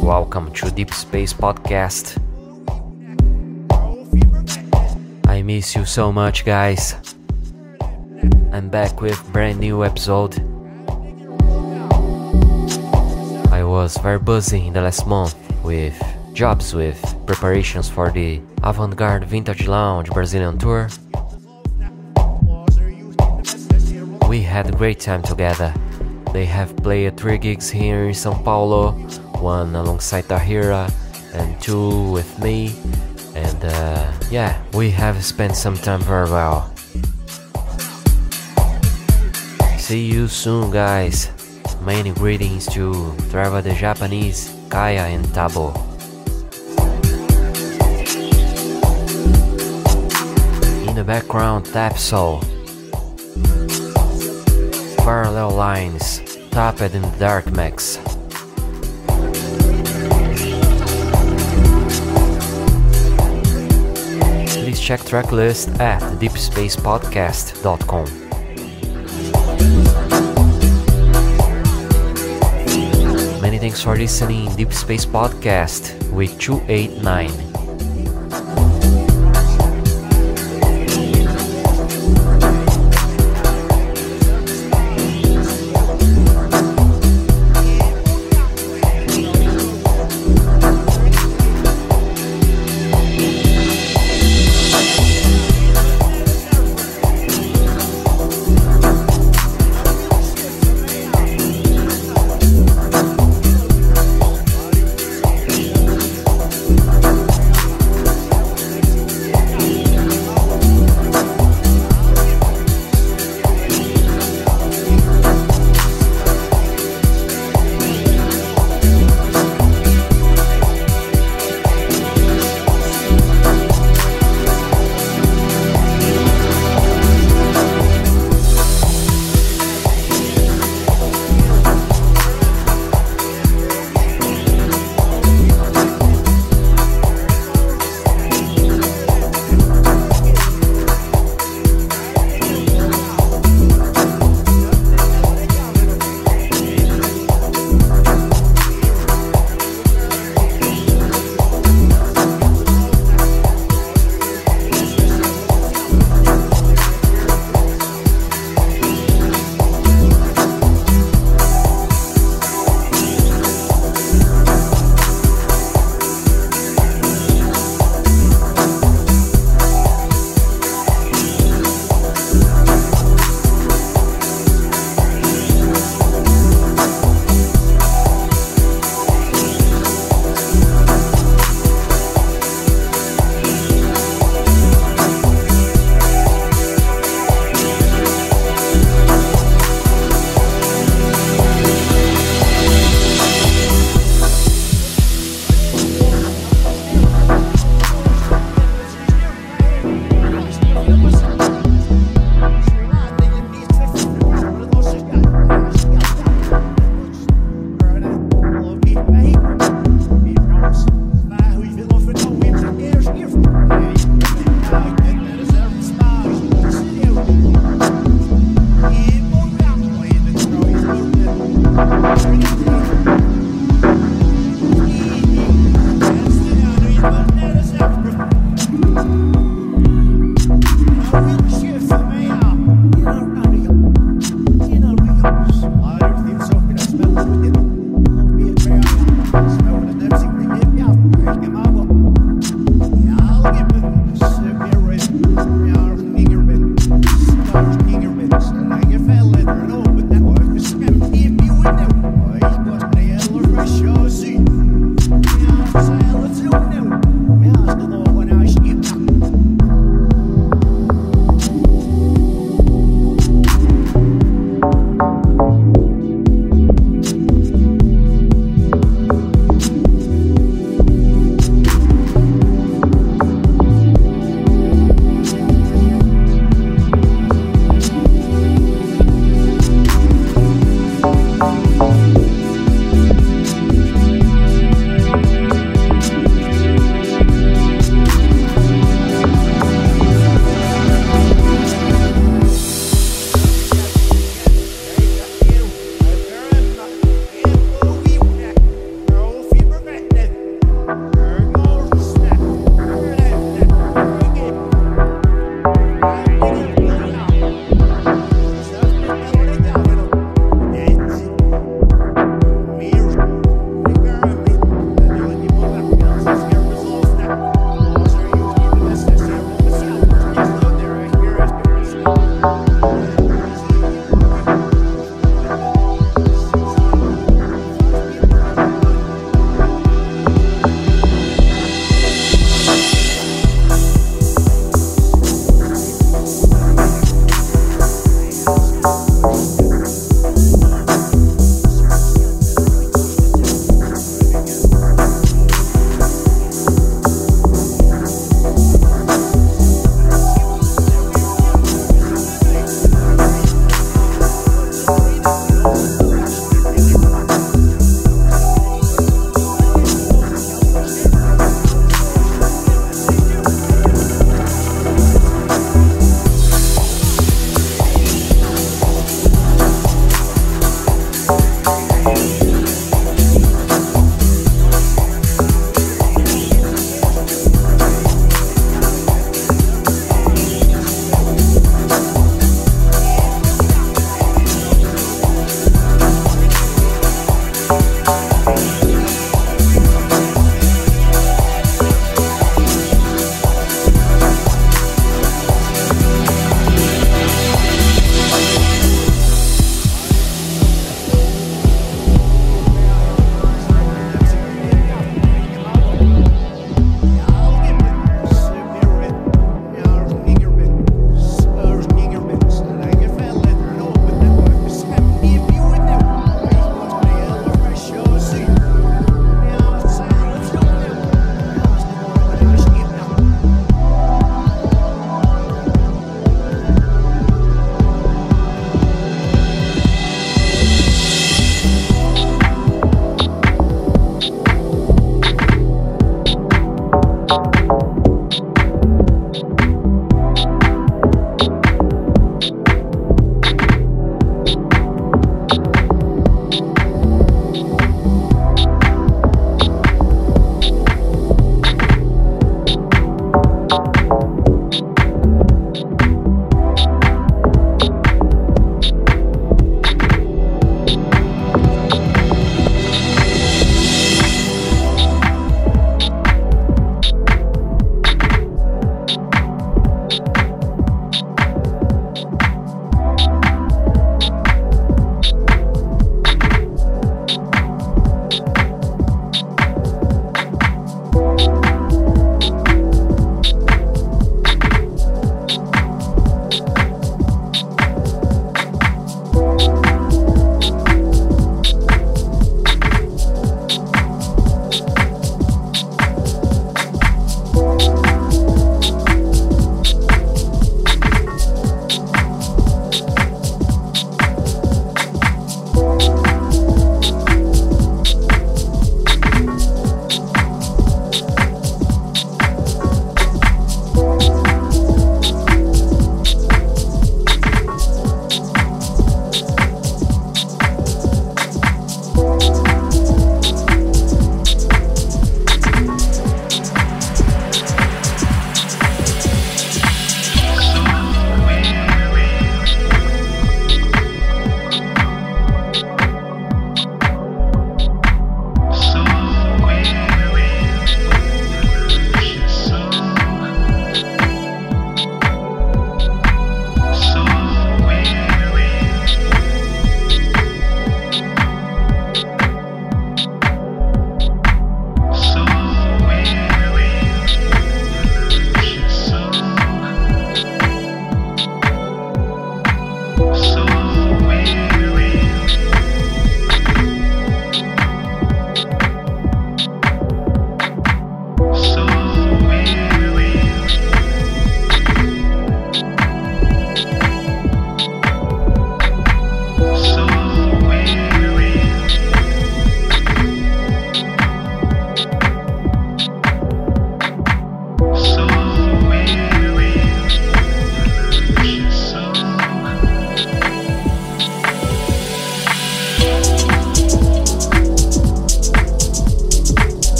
Welcome to Deep Space Podcast. I miss you so much, guys. I'm back with brand new episode. I was very busy in the last month with jobs with preparations for the Avant-Garde Vintage Lounge Brazilian tour. We had a great time together. They have played three gigs here in São Paulo, one alongside Tahira and two with me. And uh, yeah, we have spent some time very well. See you soon, guys. Many greetings to Trevor the Japanese, Kaya, and Tabo. In the background, Tapsol. Parallel lines, tapped in the dark mix. Please check tracklist at deepspacepodcast.com. Many thanks for listening Deep Space Podcast with 289.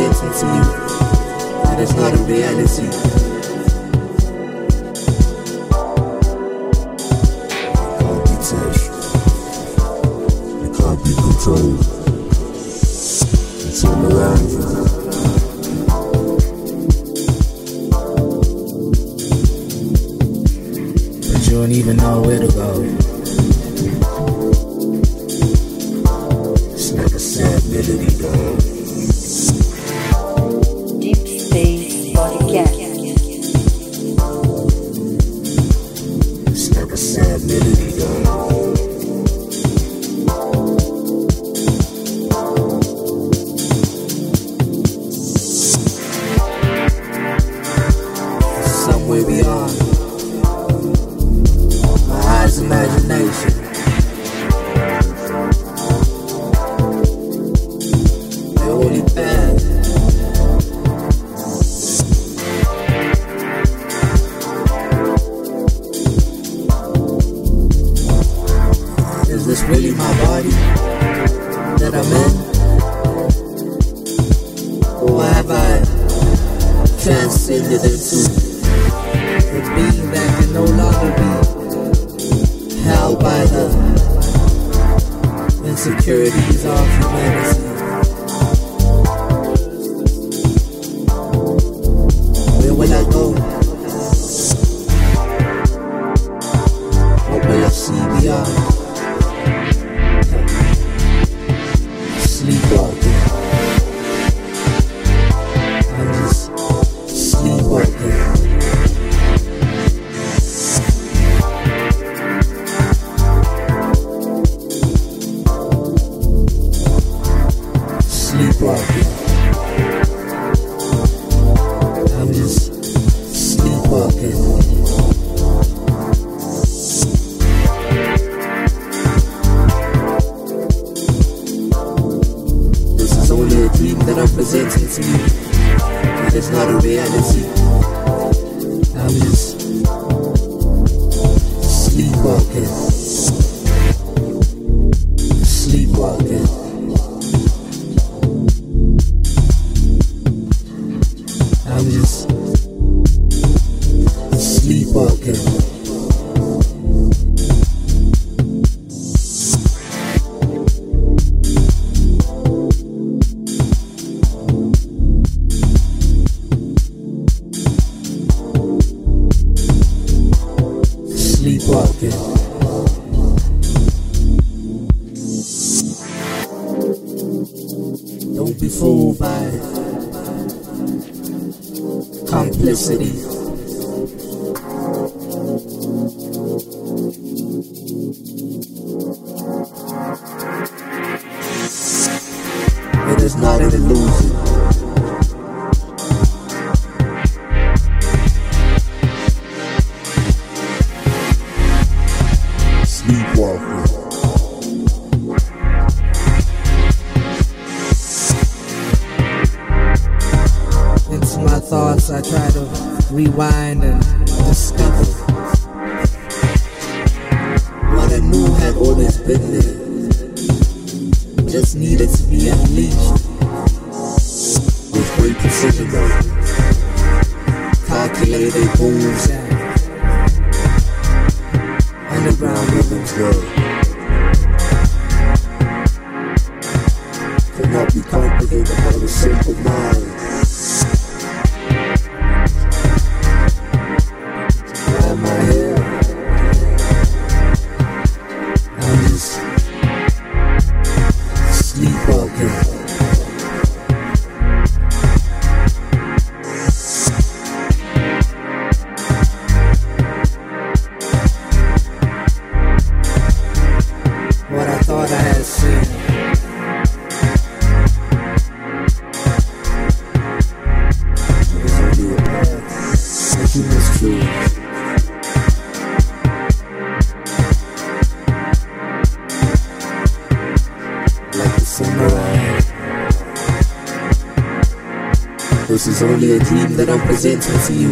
attention to you. And it's not a reality. thoughts I try to rewind and discover what I knew had always been there. Just needed to be unleashed with great precision. Calculated moves only a dream that I'm presenting to you.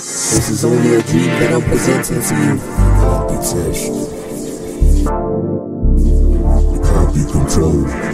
This is only a dream that I'm presenting to you. Can't be touched. Can't be controlled.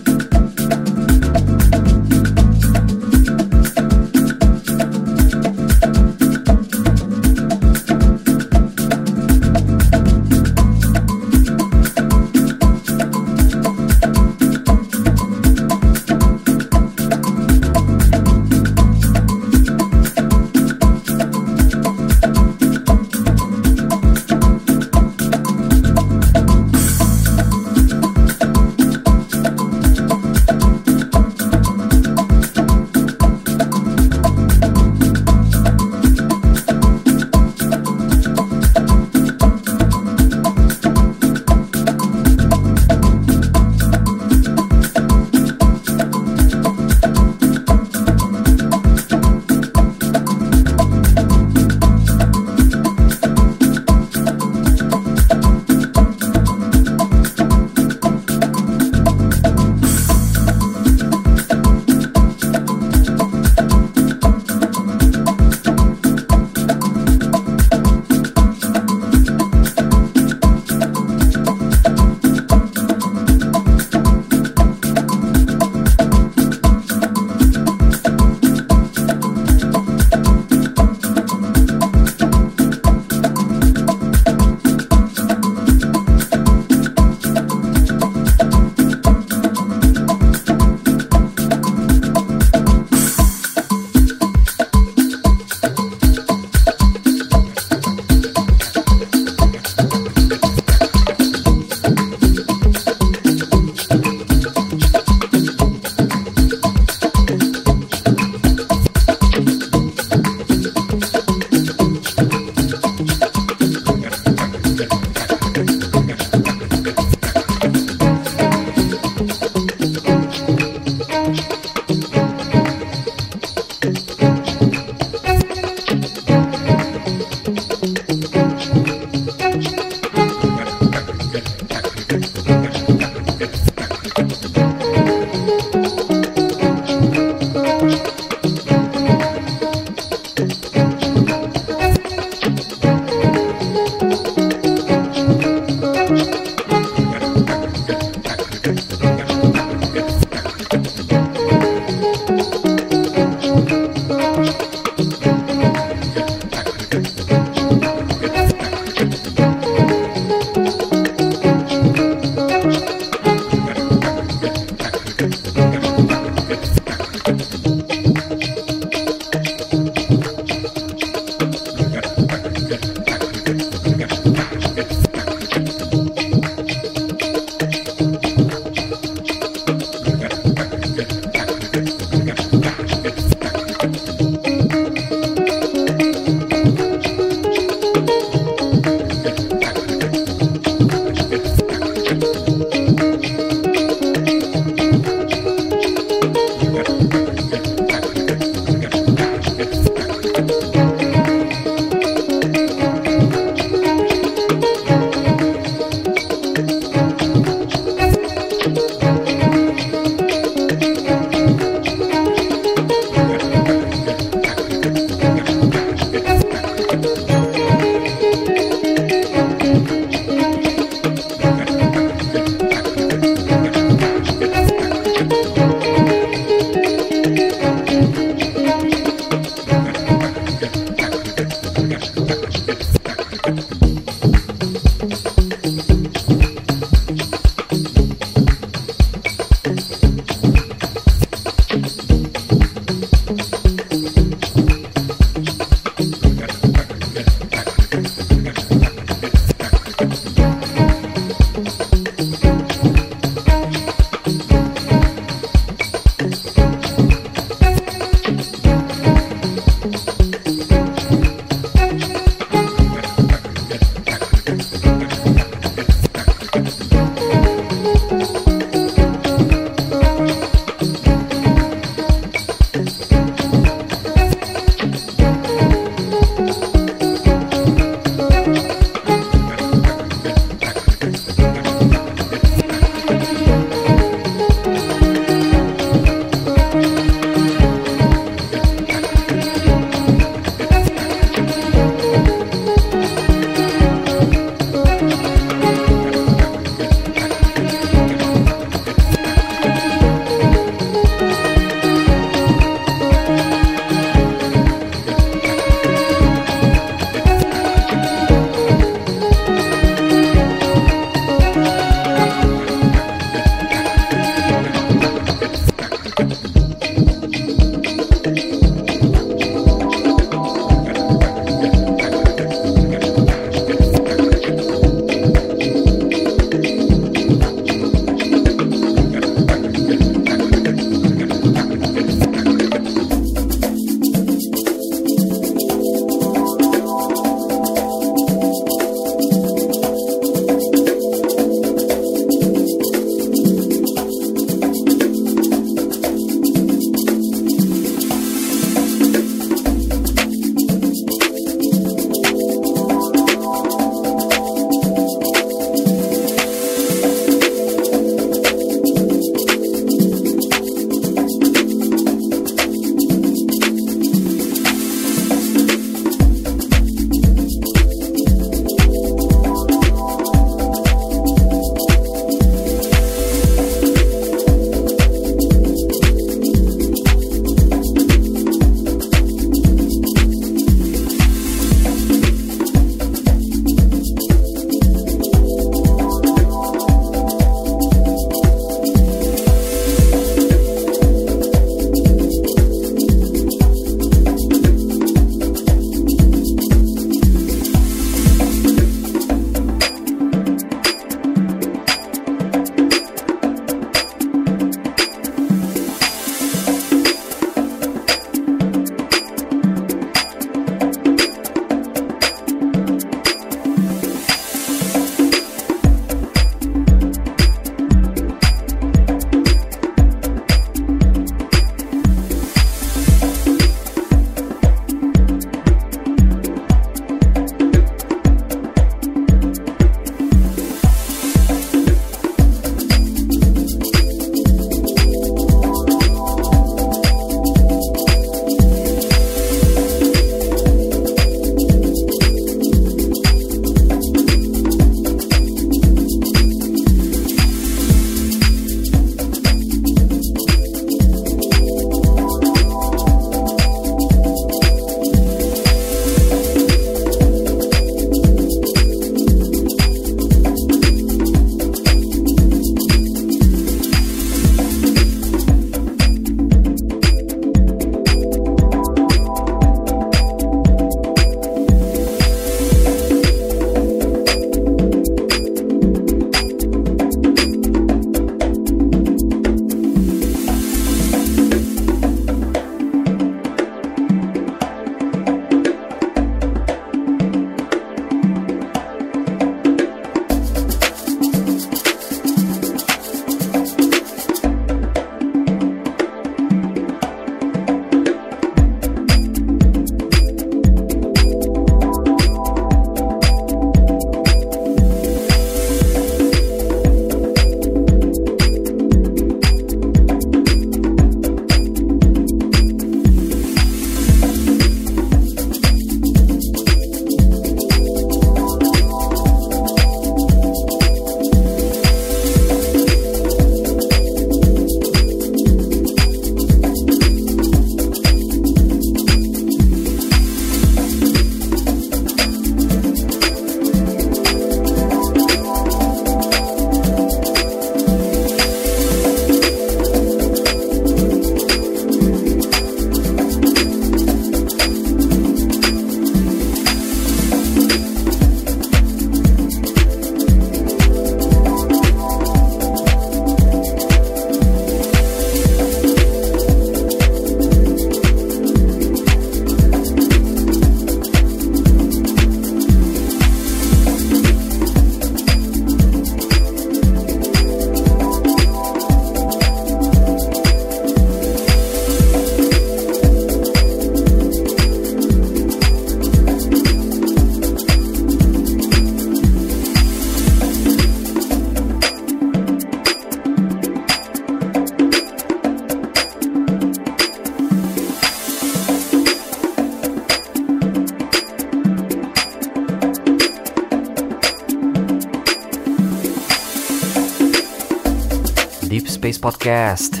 Podcast.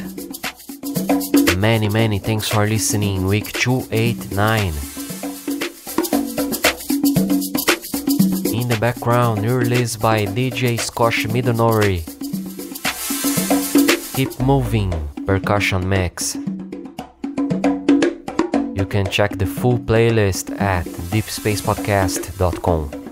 Many, many thanks for listening. Week 289. In the background, new release by DJ Scotch Midonori. Keep Moving Percussion Mix. You can check the full playlist at deepspacepodcast.com.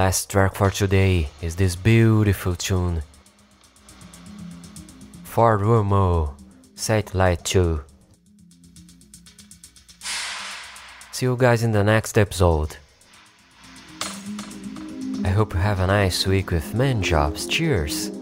last track for today is this beautiful tune. Ford Rumo, Satellite 2. See you guys in the next episode. I hope you have a nice week with man jobs. Cheers!